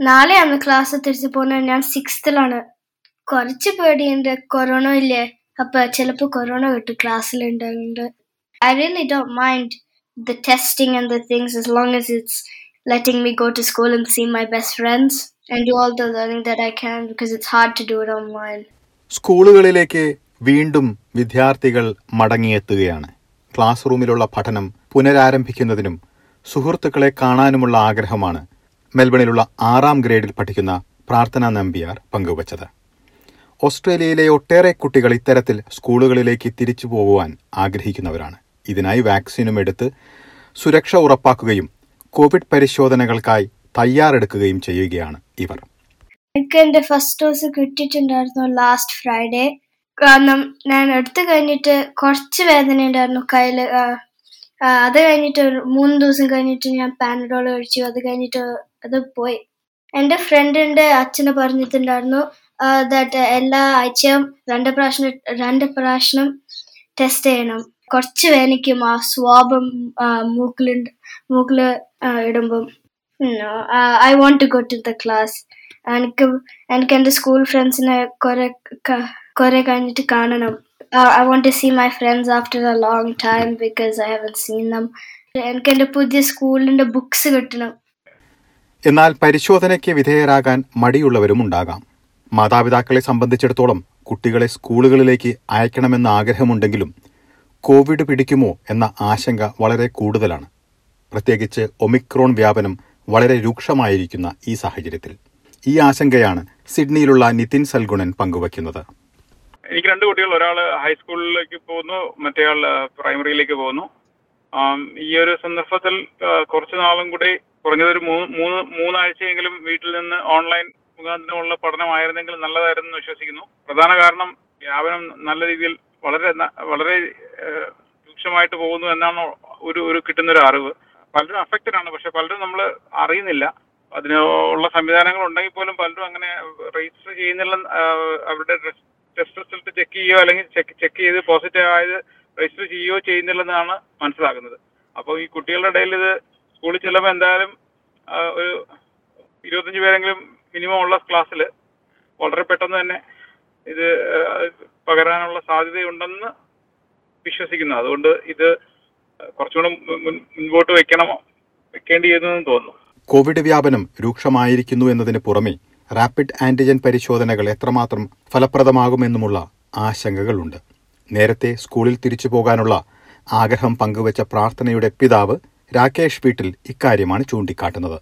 നാളെയാണ് ക്ലാസ് തിരിച്ചു പോകുന്നത് ഞാൻ സിക്സ്ത്തിലാണ് കുറച്ച് പേടിയുണ്ട്. കൊറോണ ഇല്ലേ? അപ്പൊ ചിലപ്പോ കൊറോണ കിട്ടും. ക്ലാസ്സിലുണ്ട് I really do mind the testing and the things as long as it's letting me go to school and see my best friends and do all the learning that I can because it's hard to do it online. സ്കൂളുകളിലേക്ക് വീണ്ടും വിദ്യാർത്ഥികൾ മടങ്ങിയെത്തുകയാണ്. Class റൂമിലുള്ള പഠനം പുനരാരംഭിക്കുന്നതിനും സുഹൃത്തുക്കളെ കാണാനുമുള്ള ആഗ്രഹമാണ്. മെൽബണിലുള്ള ആറാം ഗ്രേഡിൽ പഠിക്കുന്ന പ്രാർത്ഥന നമ്പിയാർ പങ്കുവച്ചത്. ഓസ്ട്രേലിയയിലെ ഒട്ടേറെ കുട്ടികൾ ഇത്തരത്തിൽ സ്കൂളുകളിലേക്ക് തിരിച്ചു പോകുവാൻ ആഗ്രഹിക്കുന്നവരാണ്. ഇതിനായി വാക്സിനും എടുത്ത് സുരക്ഷ ഉറപ്പാക്കുകയും കോവിഡ് പരിശോധനകൾക്കായി തയ്യാറെടുക്കുകയും ചെയ്യുകയാണ് ഇവർ. എനിക്ക് എന്റെ ഫസ്റ്റ് ഡോസ് കിട്ടിയിട്ടുണ്ടായിരുന്നു ലാസ്റ്റ് ഫ്രൈഡേ കാരണം ഞാൻ എടുത്തു കഴിഞ്ഞിട്ട് കുറച്ച് വേദന ഉണ്ടായിരുന്നു ആ, അത് കഴിഞ്ഞിട്ട് മൂന്ന് ദിവസം കഴിഞ്ഞിട്ട് ഞാൻ പാനഡോൾ കഴിച്ചു. അത് കഴിഞ്ഞിട്ട് അത് പോയി. എന്റെ ഫ്രണ്ടിന്റെ അച്ഛന് പറഞ്ഞിട്ടുണ്ടായിരുന്നു ദാറ്റ് എല്ലാ ആഴ്ചയും രണ്ട് പ്രാവശ്യം രണ്ട് പ്രാവശ്യം ടെസ്റ്റ് ചെയ്യണം. കുറച്ച് വേനയ്ക്കും ആ സ്വാബും മൂക്കിൽ മൂക്കിൽ ഇടുമ്പം. I want to go to the class എനിക്ക് എനിക്ക് എന്റെ സ്കൂൾ ഫ്രണ്ട്സിനെ കുറെ കുറെ കഴിഞ്ഞിട്ട് കാണണം. I want to see my friends after a long time because I have seen them എനിക്ക് എന്റെ പുതിയ സ്കൂളിന്റെ ബുക്സ് കിട്ടണം. എന്നാൽ പരിശോധനയ്ക്ക് വിധേയരാകാൻ മടിയുള്ളവരും ഉണ്ടാകാം. മാതാപിതാക്കളെ സംബന്ധിച്ചിടത്തോളം കുട്ടികളെ സ്കൂളുകളിലേക്ക് അയക്കണമെന്ന ആഗ്രഹമുണ്ടെങ്കിലും കോവിഡ് പിടിക്കുമോ എന്ന ആശങ്ക വളരെ കൂടുതലാണ്. പ്രത്യേകിച്ച് ഒമിക്രോൺ വ്യാപനം വളരെ രൂക്ഷമായിരിക്കുന്ന ഈ സാഹചര്യത്തിൽ. ഈ ആശങ്കയാണ് സിഡ്നിയിലുള്ള നിതിൻ സൽഗുണൻ പങ്കുവയ്ക്കുന്നത്. എനിക്ക് രണ്ട് കുട്ടികൾ. ഒരാൾ ഹൈസ്കൂളിലേക്ക് പോകുന്നു മറ്റേയാൾ പ്രൈമറിയിലേക്ക് പോകുന്നു. ആം, ഈ ഒരു സന്ദർഭത്തിൽ കുറച്ചു നാളും കൂടി കുറഞ്ഞത് ഒരു മൂന്ന് മൂന്ന് മൂന്നാഴ്ചയെങ്കിലും വീട്ടിൽ നിന്ന് ഓൺലൈൻ മുഖാന്തരമുള്ള പഠനമായിരുന്നെങ്കിൽ നല്ലതായിരുന്നു വിശ്വസിക്കുന്നു. പ്രധാന കാരണം വ്യാപനം നല്ല രീതിയിൽ വളരെ വളരെ രൂക്ഷമായിട്ട് പോകുന്നു എന്നാണ് ഒരു ഒരു കിട്ടുന്നൊരു അറിവ്. പലരും അഫക്റ്റഡ് ആണ്. പക്ഷെ പലരും നമ്മൾ അറിയുന്നില്ല. അതിനുള്ള സംവിധാനങ്ങൾ ഉണ്ടെങ്കിൽ പോലും പലരും അങ്ങനെ രജിസ്റ്റർ ചെയ്യുന്നില്ല അവരുടെ ടെസ്റ്റ് റിസൾട്ട് ചെക്ക് ചെയ്യുകയോ അല്ലെങ്കിൽ ചെക്ക് ചെക്ക് ചെയ്ത് പോസിറ്റീവ് ആയത് രജിസ്റ്റർ ചെയ്യുകയോ ചെയ്യുന്നില്ലെന്നാണ് മനസ്സിലാക്കുന്നത് അപ്പോൾ ഈ കുട്ടികളുടെ ഇടയിൽ ഇത് സ്കൂളിൽ ചെല്ലുമ്പോൾ എന്തായാലും ഒരു ഇരുപത്തഞ്ച് പേരെങ്കിലും മിനിമം ഉള്ള ക്ലാസ്സിൽ വളരെ പെട്ടെന്ന് തന്നെ ഇത് പകരാനുള്ള സാധ്യതയുണ്ടെന്ന് വിശ്വസിക്കുന്നു. അതുകൊണ്ട് ഇത് കുറച്ചുകൂടെ മുൻ- മുൻ- മുൻപോട്ട് വെക്കണം വെക്കേണ്ടി വരുന്നതെന്ന് തോന്നുന്നു. കോവിഡ് വ്യാപനം രൂക്ഷമായിരിക്കുന്നു എന്നതിന് പുറമെ റാപ്പിഡ് ആന്റിജൻ പരിശോധനകൾ എത്രമാത്രം ഫലപ്രദമാകുമെന്നുമുള്ള ആശങ്കകളുണ്ട്. നേരത്തെ സ്കൂളിൽ തിരിച്ചു പോകാനുള്ള ആഗ്രഹം പങ്കുവച്ച പ്രാർത്ഥനയുടെ പിതാവ് രാകേഷ് വീട്ടിൽ ഇക്കാര്യമാണ് ചൂണ്ടിക്കാട്ടുന്നത്.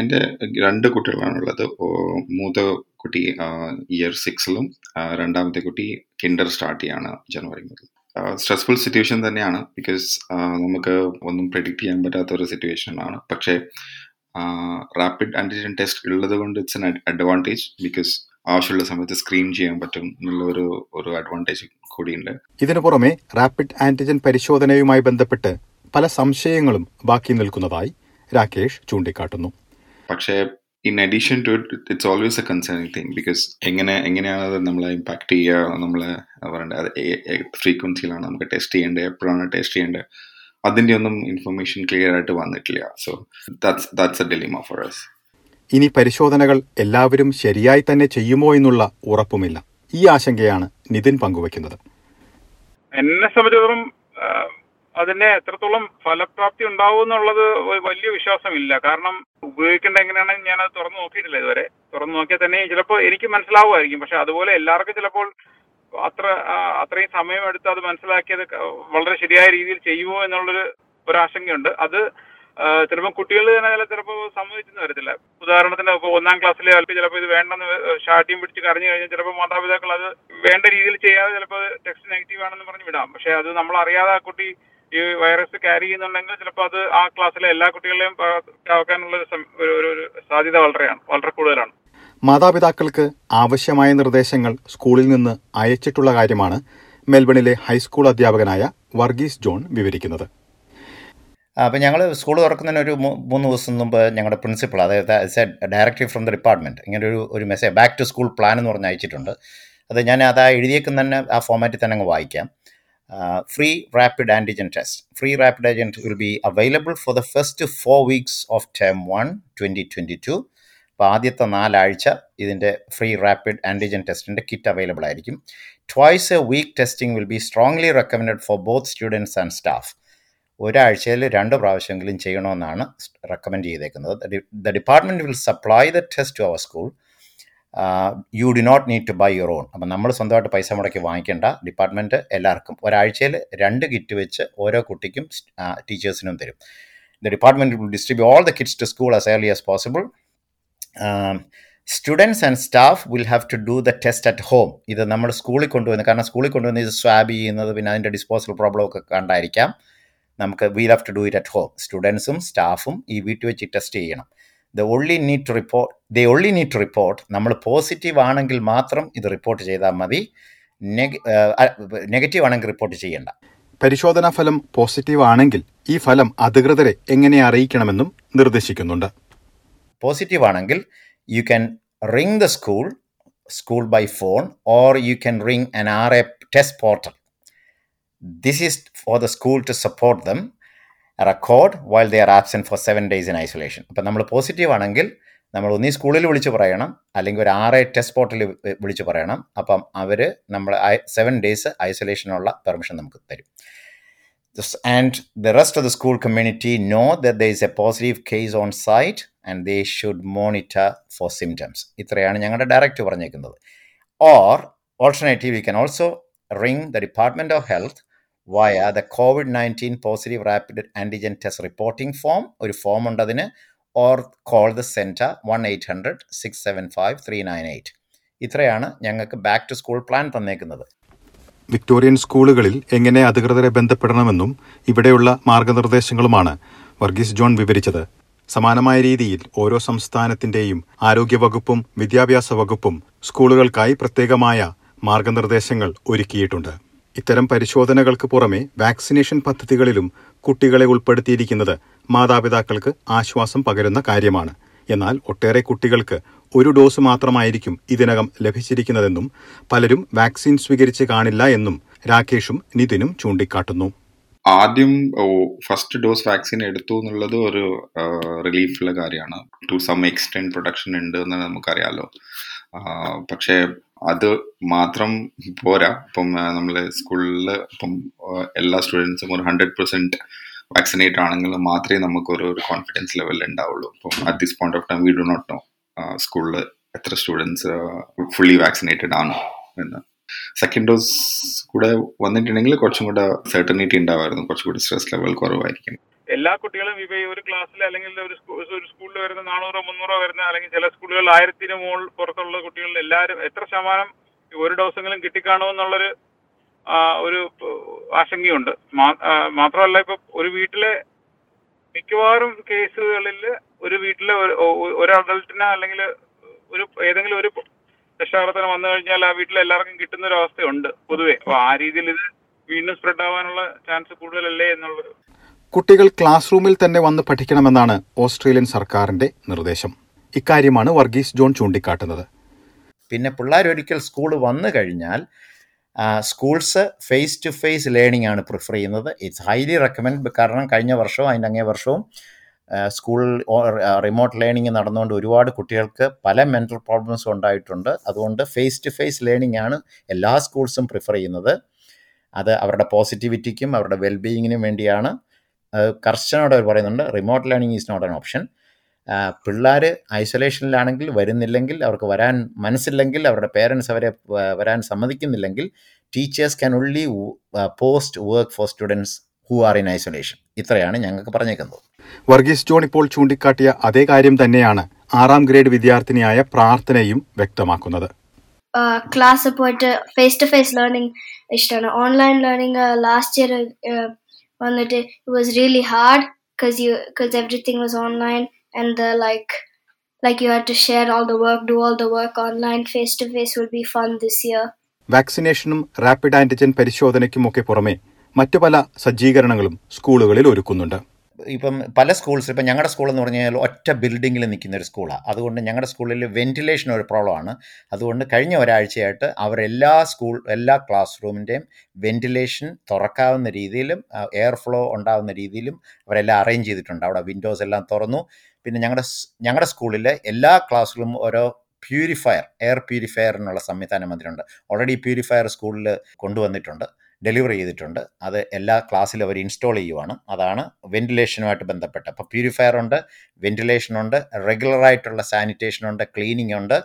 എന്റെ രണ്ട് കുട്ടികളാണുള്ളത്. ഉള്ളത് മൂത്ത കുട്ടി ഇയർ സിക്സിലും രണ്ടാമത്തെ കുട്ടി കിൻഡർ സ്റ്റാർട്ട് ചെയ്യാണ് ജനുവരി മുതൽ. സ്ട്രെസ്ഫുൾ സിറ്റുവേഷൻ തന്നെയാണ് ബിക്കോസ് നമുക്ക് ഒന്നും പ്രെഡിക്റ്റ് ചെയ്യാൻ പറ്റാത്ത ഒരു സിറ്റുവേഷൻ ആണ്. പക്ഷേ റാപ്പിഡ് ആന്റിജൻ ടെസ്റ്റ് ഉള്ളത് കൊണ്ട് ഇറ്റ്സ് എൻ അഡ്വാന്റേജ് ബിക്കോസ് ആവശ്യമുള്ള സമയത്ത് സ്ക്രീൻ ചെയ്യാൻ പറ്റും എന്നുള്ള ഒരു ഒരു അഡ്വാന്റേജ് കൂടിയുണ്ട്. ഇതിനു പുറമെ റാപ്പിഡ് ആന്റിജൻ പരിശോധനയുമായി ബന്ധപ്പെട്ട് പല സംശയങ്ങളും ബാക്കി നിൽക്കുന്നതായി രാകേഷ് ചൂണ്ടിക്കാട്ടുന്നു. പക്ഷേ in addition to it it's always a concerning thing because എങ്ങനെ എങ്ങനെയാണ് അത് നമ്മളെ ഇമ്പാക്ട് ചെയ്യുക നമ്മളെ പറയേണ്ടത് അത് ഫ്രീക്വൻസിയിലാണ് നമുക്ക് ടെസ്റ്റ് ചെയ്യേണ്ടത് എപ്പോഴാണ് ടെസ്റ്റ് ചെയ്യേണ്ടത്? അതിന്റെ ഒന്നും ഇൻഫർമേഷൻ ക്ലിയർ ആയിട്ട് വന്നിട്ടില്ല. So that's that's a dilemma for us. ഇനി പരിശോധനകൾ എല്ലാവരും ശരിയായി തന്നെ ചെയ്യുമോ എന്നുള്ള ഉറപ്പുമില്ല. ഈ ആശങ്കയാണ് നിതിൻ പങ്കുവയ്ക്കുന്നത്. എന്നെ സംബന്ധിച്ചിടത്തോളം ആ, അതിന്റെ എത്രത്തോളം ഫലപ്രാപ്തി ഉണ്ടാവും എന്നുള്ളത് വലിയ വിശ്വാസമില്ല. കാരണം ഉപയോഗിക്കേണ്ട എങ്ങനെയാണെന്ന് ഞാൻ അത് തുറന്നു നോക്കിയിട്ടില്ല ഇതുവരെ. തുറന്നു നോക്കിയാൽ തന്നെ ചിലപ്പോൾ എനിക്ക് മനസ്സിലാവുമായിരിക്കും. പക്ഷെ അതുപോലെ എല്ലാവർക്കും ചിലപ്പോൾ അത്ര അത്രയും സമയമെടുത്ത് അത് മനസ്സിലാക്കിയത് വളരെ ശരിയായ രീതിയിൽ ചെയ്യുമോ എന്നുള്ളൊരു ഒരു ആശങ്കയുണ്ട് അത് ചിലപ്പോൾ കുട്ടികൾ തന്നെ ചിലപ്പോൾ സമ്മതിച്ചെന്ന് വരത്തില്ല. ഉദാഹരണത്തിന് ഇപ്പോൾ ഒന്നാം ക്ലാസ്സിലെ ചിലപ്പോൾ ചിലപ്പോൾ ഇത് വേണ്ടെന്ന് ഷാട്ടിയും പിടിച്ച് കരഞ്ഞു കഴിഞ്ഞാൽ ചിലപ്പോൾ മാതാപിതാക്കൾ അത് വേണ്ട രീതിയിൽ ചെയ്യാതെ ചിലപ്പോൾ ടെക്സ്റ്റ് നെഗറ്റീവ് ആണെന്ന് പറഞ്ഞ് വിടാം. പക്ഷെ അത് നമ്മൾ അറിയാതെ ആ കുട്ടി ഈ വൈറസ് ക്യാരി ചെയ്യുന്നുണ്ടെങ്കിൽ ചിലപ്പോൾ അത് ആ ക്ലാസ്സിലെ എല്ലാ കുട്ടികളെയും ആക്കാനുള്ള ഒരു സാധ്യത വളരെയാണ് വളരെ കൂടുതലാണ്. മാതാപിതാക്കൾക്ക് ആവശ്യമായ നിർദ്ദേശങ്ങൾ സ്കൂളിൽ നിന്ന് അയച്ചിട്ടുള്ള കാര്യമാണ് മെൽബണിലെ ഹൈസ്കൂൾ അധ്യാപകനായ വർഗീസ് ജോൺ വിവരിക്കുന്നത്. അപ്പോൾ ഞങ്ങൾ സ്കൂൾ തുറക്കുന്നതിന് ഒരു മൂന്ന് ദിവസം മുമ്പ് ഞങ്ങളുടെ പ്രിൻസിപ്പൾ അതായത് as a directive from the department ഇങ്ങനെ ഒരു ഒരു message back to school plan എന്ന് പറഞ്ഞ് അയച്ചിട്ടുണ്ട്. അത് ഞാൻ അത് ആ എഴുതിയേക്കുന്ന തന്നെ ആ ഫോമാറ്റിൽ തന്നെ അങ്ങ് വായിക്കാം. Uh, free rapid antigen test. Free rapid antigen will be available for the first four weeks of term 1 2022. അപ്പോൾ ആദ്യത്തെ നാലാഴ്ച ഇതിന്റെ ഫ്രീ റാപ്പിഡ് ആന്റിജൻ ടെസ്റ്റിന്റെ കിറ്റ് അവൈലബിൾ ആയിരിക്കും twice a week testing will be strongly recommended for both students and staff ഒരാഴ്ചയിൽ രണ്ട് പ്രാവശ്യമെങ്കിലും ചെയ്യണമെന്നാണ് റെക്കമെൻഡ് ചെയ്തേക്കുന്നത് the department will supply the test to our school you do not need to buy your own അപ്പം നമ്മൾ സ്വന്തമായിട്ട് പൈസ മുടക്കി വാങ്ങിക്കേണ്ട. ഡിപ്പാർട്ട്മെന്റ് എല്ലാവർക്കും ഒരാഴ്ചയിൽ രണ്ട് കിറ്റ് വെച്ച് ഓരോ കുട്ടിക്കും ടീച്ചേഴ്സിനും തരും. The department will distribute all the kits to school as early as possible students and staff will have to do the test at home ഇത് നമ്മൾ സ്കൂളിൽ കൊണ്ടുവന്ന് കാരണം സ്കൂളിൽ കൊണ്ടുവന്ന് ഇത് സ്വാബ് ചെയ്യുന്നത് പിന്നെ അതിന്റെ ഡിസ്പോസൽ പ്രോബ്ലം ഒക്കെ കണ്ടായിരിക്കാം. നമുക്ക് will have to do it at home സ്റ്റുഡൻസും സ്റ്റാഫും ഈ വീട്ടിൽ വെച്ച് ടെസ്റ്റ് ചെയ്യണം. The only need to report the only need to report നമ്മൾ പോസിറ്റീവ് ആണെങ്കിൽ മാത്രം ഇത് റിപ്പോർട്ട് ചെയ്താൽ മതി. നെഗറ്റീവ് ആണെങ്കിൽ റിപ്പോർട്ട് ചെയ്യേണ്ട. പരിശോധനാ ഫലം പോസിറ്റീവ് ആണെങ്കിൽ ഈ ഫലം അധികൃതരെ എങ്ങനെ അറിയിക്കണമെന്നും നിർദ്ദേശിക്കുന്നുണ്ട്. പോസിറ്റീവ് ആണെങ്കിൽ you can ring the school school by phone or you can ring an R A test portal this is for the school to support them record while they are absent for seven days in isolation അപ്പം നമ്മൾ positive ആണെങ്കിൽ നമ്മൾ ഒന്നീ സ്കൂളിൽ വിളിച്ച് പറയണം അല്ലെങ്കിൽ ഒരു ആറ് ടെസ്റ്റ് പോർട്ടലിൽ വിളിച്ച് പറയണം. അപ്പം അവർ നമ്മൾ സെവൻ ഡേയ്സ് ഐസൊലേഷനുള്ള പെർമിഷൻ നമുക്ക് തരും. And the rest of the school community know there is a positive case on site and they should monitor for symptoms ഇത്രയാണ് ഞങ്ങളുടെ ഡയറക്റ്റ് പറഞ്ഞേക്കുന്നത്. Or alternative you can also ring the department of health via the COVID nineteen positive rapid antigen test reporting form ഒരു form ഉണ്ട് അതിന് or call the centre one eight hundred six seven five three nine eight ഇത്രയാണ് ഞങ്ങൾക്ക് back to school plan തന്നേക്കുന്നത്. Victorian സ്കൂളുകളിൽ എങ്ങനെ അധികൃതരെ ബന്ധപ്പെടണമെന്നും ഇവിടെയുള്ള മാർഗനിർദ്ദേശങ്ങളുമാണ് വർഗീസ് ജോൺ വിവരിച്ചത്. സമാനമായ രീതിയിൽ ഓരോ സംസ്ഥാനത്തിന്റെയും ആരോഗ്യവകുപ്പും വിദ്യാഭ്യാസ വകുപ്പും സ്കൂളുകൾക്കായി പ്രത്യേകമായ മാർഗനിർദ്ദേശങ്ങൾ ഒരുക്കിയിട്ടുണ്ട്. ഇത്തരം പരിശോധനകൾക്ക് പുറമെ വാക്സിനേഷൻ പദ്ധതികളിലും കുട്ടികളെ ഉൾപ്പെടുത്തിയിരിക്കുന്നത് മാതാപിതാക്കൾക്ക് ആശ്വാസം പകരുന്ന കാര്യമാണ്. എന്നാൽ ഒട്ടേറെ കുട്ടികൾക്ക് ഒരു ഡോസ് മാത്രമായിരിക്കും ഇതിനകം ലഭിച്ചിരിക്കുന്നതെന്നും പലരും വാക്സിൻ സ്വീകരിച്ച് കാണില്ല എന്നും രാകേഷും നിതിനും ചൂണ്ടിക്കാട്ടുന്നു. ആദ്യം ഫസ്റ്റ് ഡോസ് വാക്സിൻ എടുത്തു എന്നുള്ളത് ഒരു റിലീഫുള്ള കാര്യമാണ്. ടു സം എക്സ്റ്റെൻഡ് പ്രൊഡക്ഷൻ ഉണ്ട് എന്ന് നമുക്കറിയാലോ. പക്ഷേ അത് മാത്രം പോരാ. ഇപ്പം നമ്മൾ സ്കൂളിൽ ഇപ്പം എല്ലാ സ്റ്റുഡൻസും ഒരു ഹൺഡ്രഡ് പെർസെന്റ് വാക്സിനേറ്റ് ആണെങ്കിൽ മാത്രമേ നമുക്ക് ഒരു ഒരു കോൺഫിഡൻസ് ലെവൽ ഉണ്ടാവുള്ളൂ. ഇപ്പം at this point of time we do not know സ്കൂളിൽ എത്ര സ്റ്റുഡൻസ് ഫുള്ളി വാക്സിനേറ്റഡ് ആണ് എന്ന്. സെക്കൻഡ് ഡോസ് കൂടെ വന്നിട്ടുണ്ടെങ്കിൽ കുറച്ചും കൂടെ സെർട്ടനിറ്റി ഉണ്ടാവായിരുന്നു. കുറച്ചും കൂടി സ്ട്രെസ് ലെവൽ കുറവായിരിക്കും. എല്ലാ കുട്ടികളും ഇപ്പൊ ഒരു ക്ലാസ്സിൽ അല്ലെങ്കിൽ ഒരു ഒരു സ്കൂളിൽ വരുന്ന നാനൂറോ മുന്നൂറോ വരുന്ന അല്ലെങ്കിൽ ചില സ്കൂളുകളിൽ ആയിരത്തിന് മുകൾ പുറത്തുള്ള കുട്ടികളിൽ എല്ലാവരും എത്ര ശതമാനം ഒരു ഡോസെങ്കിലും കിട്ടിക്കാണുമെന്നുള്ളൊരു ഒരു ആശങ്കയുണ്ട്. മാത്രമല്ല ഇപ്പൊ ഒരു വീട്ടിലെ മിക്കവാറും കേസുകളിൽ ഒരു വീട്ടിലെ ഒരു അഡൾട്ടിന് അല്ലെങ്കിൽ ഒരു ഏതെങ്കിലും ഒരു രക്ഷാകർത്തനം വന്നു കഴിഞ്ഞാൽ ആ വീട്ടിൽ എല്ലാവർക്കും കിട്ടുന്ന ഒരു അവസ്ഥയുണ്ട് പൊതുവെ. അപ്പൊ ആ രീതിയിൽ ഇത് വീണ്ടും സ്പ്രെഡ് ആവാനുള്ള ചാൻസ് കൂടുതലല്ലേ എന്നുള്ളത് കുട്ടികൾ ക്ലാസ് റൂമിൽ തന്നെ വന്ന് പഠിക്കണമെന്നാണ് ഓസ്ട്രേലിയൻ സർക്കാരിന്റെ നിർദ്ദേശം. ഇക്കാര്യമാണ് വർഗീസ് ജോൺ ചൂണ്ടിക്കാട്ടുന്നത്. പിന്നെ പിള്ളേർ ഒരിക്കൽ സ്കൂൾ വന്നു കഴിഞ്ഞാൽ schools face to face learning ആണ് പ്രിഫർ ചെയ്യുന്നത്. ഇറ്റ്സ് ഹൈലി റെക്കമെൻഡ് കാരണം കഴിഞ്ഞ വർഷവും അതിന്റെ അങ്ങേ വർഷവും സ്കൂൾ റിമോട്ട് ലേണിംഗ് നടന്നുകൊണ്ട് ഒരുപാട് കുട്ടികൾക്ക് പല മെന്റൽ പ്രോബ്ലംസും ഉണ്ടായിട്ടുണ്ട്. അതുകൊണ്ട് ഫേസ് ടു ഫേസ് ലേണിംഗ് ആണ് എല്ലാ സ്കൂൾസും പ്രിഫർ ചെയ്യുന്നത്. അത് അവരുടെ പോസിറ്റിവിറ്റിക്കും അവരുടെ വെൽബീയിങ്ങിനും വേണ്ടിയാണ്. കർശനോടെ അവർ പറയുന്നുണ്ട്. Remote learning is not an option പിള്ളേർ ഐസൊലേഷനിലാണെങ്കിൽ വരുന്നില്ലെങ്കിൽ അവർക്ക് വരാൻ മനസ്സില്ലെങ്കിൽ അവരുടെ പേരൻസ് അവരെ വരാൻ സമ്മതിക്കുന്നില്ലെങ്കിൽ teachers can only post work for students who are in isolation ഇത്രയാണ് ഞങ്ങൾക്ക് പറഞ്ഞേക്കുന്നത്. വർഗീസ് ജോൺ ഇപ്പോൾ ചൂണ്ടിക്കാട്ടിയ അതേ കാര്യം തന്നെയാണ് ആറാം ഗ്രേഡ് വിദ്യാർത്ഥിനിയായ പ്രാർത്ഥനയും വ്യക്തമാക്കുന്നത്. ക്ലാസ് പോയിട്ട് ഫേസ് ടു ഫേസ് ലേണിംഗ് ഇഷ്ടമാണ്. ഓൺലൈൻ ലേണിംഗ് ലാസ്റ്റ് ഇയർ വന്നിട്ട് it was really hard because you because everything was online and the like like you had to share all the work do all the work online face to face will be fun this year വാക്സിനേഷനും rapid antigen പരിശോധനയ്ക്കുമൊക്കെ പുറമെ മറ്റു പല സജ്ജീകരണങ്ങളും സ്കൂളുകളിൽ ഒരുക്കുന്നുണ്ട് ഇപ്പം പല സ്കൂൾസ് ഇപ്പം ഞങ്ങളുടെ സ്കൂൾ എന്ന് പറഞ്ഞു കഴിഞ്ഞാൽ ഒറ്റ ബിൽഡിങ്ങിൽ നിൽക്കുന്ന ഒരു സ്കൂളാണ് അതുകൊണ്ട് ഞങ്ങളുടെ സ്കൂളിൽ വെന്റിലേഷൻ ഒരു പ്രോബ്ലമാണ്. അതുകൊണ്ട് കഴിഞ്ഞ ഒരാഴ്ചയായിട്ട് അവരെല്ലാ സ്കൂൾ എല്ലാ ക്ലാസ് റൂമിന്റെയും വെന്റിലേഷൻ തുറക്കാവുന്ന രീതിയിലും എയർ ഫ്ലോ ഉണ്ടാകുന്ന രീതിയിലും അവരെല്ലാം അറേഞ്ച് ചെയ്തിട്ടുണ്ട്. അവിടെ വിൻഡോസ് എല്ലാം തുറന്നു. പിന്നെ ഞങ്ങളുടെ ഞങ്ങളുടെ സ്കൂളിലെ എല്ലാ ക്ലാസ് റൂമും ഓരോ പ്യൂരിഫയർ എയർ പ്യൂരിഫയറിനുള്ള സംവിധാനം വന്നിട്ടുണ്ട് ഓൾറെഡി പ്യൂരിഫയർ സ്കൂളിൽ കൊണ്ടുവന്നിട്ടുണ്ട്. ഡെലിവറി ചെയ്തിട്ടുണ്ട്. അത് എല്ലാ ക്ലാസ്സിലും അവർ ഇൻസ്റ്റാൾ ചെയ്യുവാണ്. അതാണ് വെന്റിലേഷനുമായിട്ട് ബന്ധപ്പെട്ട്. അപ്പോൾ പ്യൂരിഫയർ ഉണ്ട് വെന്റിലേഷൻ ഉണ്ട് റെഗുലറായിട്ടുള്ള സാനിറ്റേഷൻ ഉണ്ട് ക്ലീനിങ് ഉണ്ട്.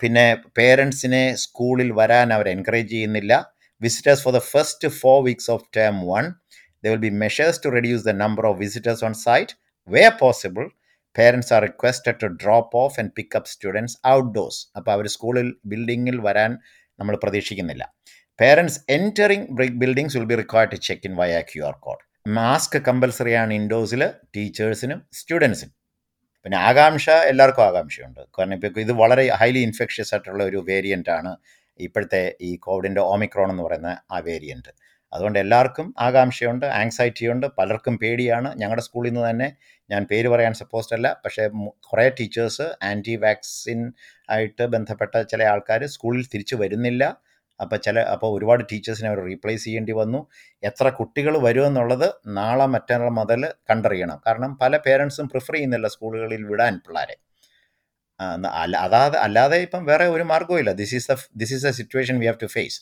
പിന്നെ പേരൻസിനെ സ്കൂളിൽ വരാൻ അവർ എൻകറേജ് ചെയ്യുന്നില്ല. Visitors for the first four weeks of term one the will be measures to reduce the number of visitors on site way possible parents are requested to drop off and pick up students outdoors അപ്പോൾ അവർ സ്കൂളിൽ ബിൽഡിങ്ങിൽ വരാൻ നമ്മൾ പ്രതീക്ഷിക്കുന്നില്ല. Parents entering buildings will be required to check in via Q R code mask compulsory ആണ് ഇൻഡോഴ്സിൽ ടീച്ചേഴ്സിനും സ്റ്റുഡൻസിനും പിന്നെ ആകാംക്ഷ എല്ലാവർക്കും ആകാംക്ഷയുണ്ട്. കാരണം ഇപ്പോൾ ഇത് വളരെ ഹൈലി ഇൻഫെക്ഷ്യസ് ആയിട്ടുള്ള ഒരു വേരിയന്റ് ആണ് ഇപ്പോഴത്തെ ഈ കോവിഡിന്റെ ഓമിക്രോൺ എന്ന് പറയുന്ന ആ വേരിയന്റ് അതുകൊണ്ട് എല്ലാവർക്കും ആകാംക്ഷയുണ്ട് ആങ്സൈറ്റിയുണ്ട് പലർക്കും പേടിയാണ്. ഞങ്ങളുടെ സ്കൂളിൽ നിന്ന് തന്നെ ഞാൻ പേര് പറയാൻ സപ്പോസ്ഡ് അല്ല. പക്ഷേ കുറേ ടീച്ചേഴ്സ് ആന്റി വാക്സിൻ ആയിട്ട് ബന്ധപ്പെട്ട ചില ആൾക്കാർ സ്കൂളിൽ തിരിച്ചു വരുന്നില്ല. അപ്പോൾ ചില അപ്പോൾ ഒരുപാട് ടീച്ചേഴ്സിനെ അവർ റീപ്ലേസ് ചെയ്യേണ്ടി വന്നു. എത്ര കുട്ടികൾ വരുമെന്നുള്ളത് നാളെ മറ്റന്നാൾ മുതൽ കണ്ടറിയണം. കാരണം പല പേരൻസും പ്രിഫർ ചെയ്യുന്നില്ല സ്കൂളുകളിൽ വിടാൻ പിള്ളേരെ. അല്ല അതാതെ അല്ലാതെ ഇപ്പം വേറെ ഒരു മാർഗവും this is the this is a situation we have to face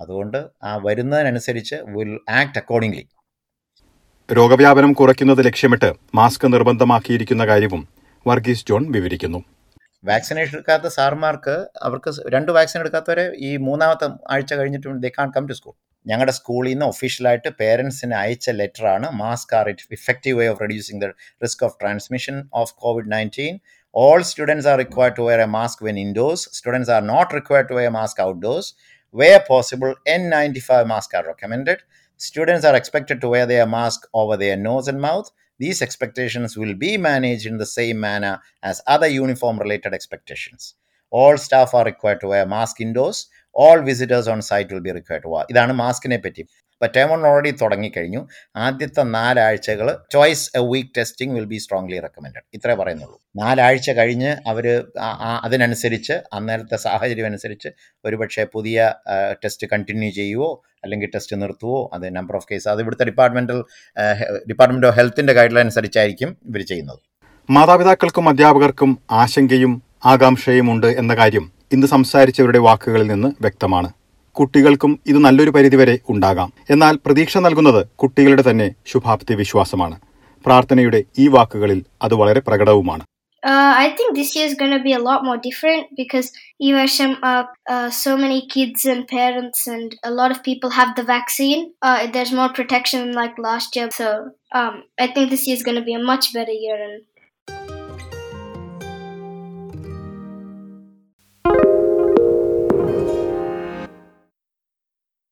അതുകൊണ്ട് ആ വരുന്നതിനനുസരിച്ച് വിൽ ആക്ട് അക്കോർഡിംഗ്ലി രോഗവ്യാപനം കുറയ്ക്കുന്നത് ലക്ഷ്യമിട്ട് മാസ്ക് നിർബന്ധമാക്കിയിരിക്കുന്ന കാര്യവും വർഗീസ് ജോൺ വിവരിക്കുന്നു. വാക്സിനേഷൻ എടുക്കാത്ത സാർമാർക്ക് അവർക്ക് രണ്ട് വാക്സിൻ എടുക്കാത്തവരെ ഈ മൂന്നാമത്തെ ആഴ്ച കഴിഞ്ഞിട്ട് they can come to school ഞങ്ങളുടെ സ്കൂളിൽ നിന്ന് ഒഫീഷ്യലായിട്ട് പേരൻസിന് അയച്ച ലെറ്ററാണ് mask are it effective way of reducing the risk of transmission of COVID nineteen all students are required to wear a mask when indoors students are not required to wear a mask outdoors where possible n95 masks are recommended students are expected to wear their mask over their nose and mouth these expectations will be managed in the same manner as other uniform related expectations all staff are required to wear mask indoors all visitors on site will be required to wear ഇതാണ് മാസ്കിനെ പറ്റി ഇപ്പോൾ term one already തുടങ്ങിക്കഴിഞ്ഞു. ആദ്യത്തെ നാലാഴ്ചകൾ twice a week testing will be strongly recommend ഇത്രേ പറയുന്നുള്ളൂ. നാലാഴ്ച കഴിഞ്ഞ് അവർ അതിനനുസരിച്ച് അന്നേരത്തെ സാഹചര്യം അനുസരിച്ച് ഒരുപക്ഷെ പുതിയ ടെസ്റ്റ് കണ്ടിന്യൂ ചെയ്യുവോ അല്ലെങ്കിൽ ടെസ്റ്റ് നിർത്തുവോ അത് നമ്പർ ഓഫ് കേസ് അത് ഇവിടുത്തെ ഡിപ്പാർട്ട്മെന്റൽ ഡിപ്പാർട്ട്മെന്റ് ഓഫ് ഹെൽത്തിന്റെ ഗൈഡ് ലൈൻ അനുസരിച്ചായിരിക്കും ഇവർ ചെയ്യുന്നത്. മാതാപിതാക്കൾക്കും അധ്യാപകർക്കും ആശങ്കയും ആകാംക്ഷയും ഉണ്ട് എന്ന കാര്യം ഇന്ന് സംസാരിച്ചവരുടെ വാക്കുകളിൽ നിന്ന് വ്യക്തമാണ്. കുട്ടികൾക്കും ഇത് നല്ലൊരു പരിധിവരെ ഉണ്ടാകാം എന്നാൽ പ്രതീക്ഷ നൽകുന്നത് കുട്ടികളുടെ തന്നെ ശുഭാപ്തി വിശ്വാസമാണ് പ്രാർത്ഥനയുടെ ഈ വാക്കുകളിൽ അത് വളരെ പ്രകടവുമാണ് Uh, I think this year is going to be a lot more different because uh, uh, many kids and parents and a lot of people have the vaccine. Uh, there's more protection like last year. So um, I think this year is going to be a